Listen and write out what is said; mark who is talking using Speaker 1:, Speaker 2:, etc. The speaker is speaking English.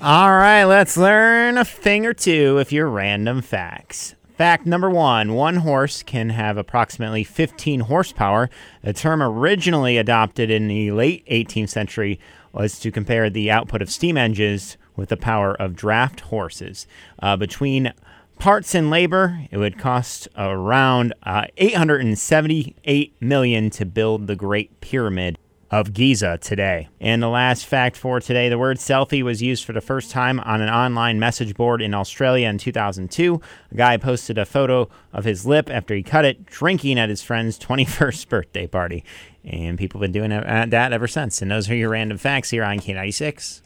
Speaker 1: All right, let's learn a thing or two if you're random facts. Fact number one one horse can have approximately 15 horsepower. The term originally adopted in the late 18th century was to compare the output of steam engines with the power of draft horses. Uh, between parts and labor, it would cost around uh, 878 million to build the Great Pyramid of Giza today. And the last fact for today the word selfie was used for the first time on an online message board in Australia in 2002. A guy posted a photo of his lip after he cut it, drinking at his friend's 21st birthday party. And people have been doing uh, that ever since. And those are your random facts here on K96.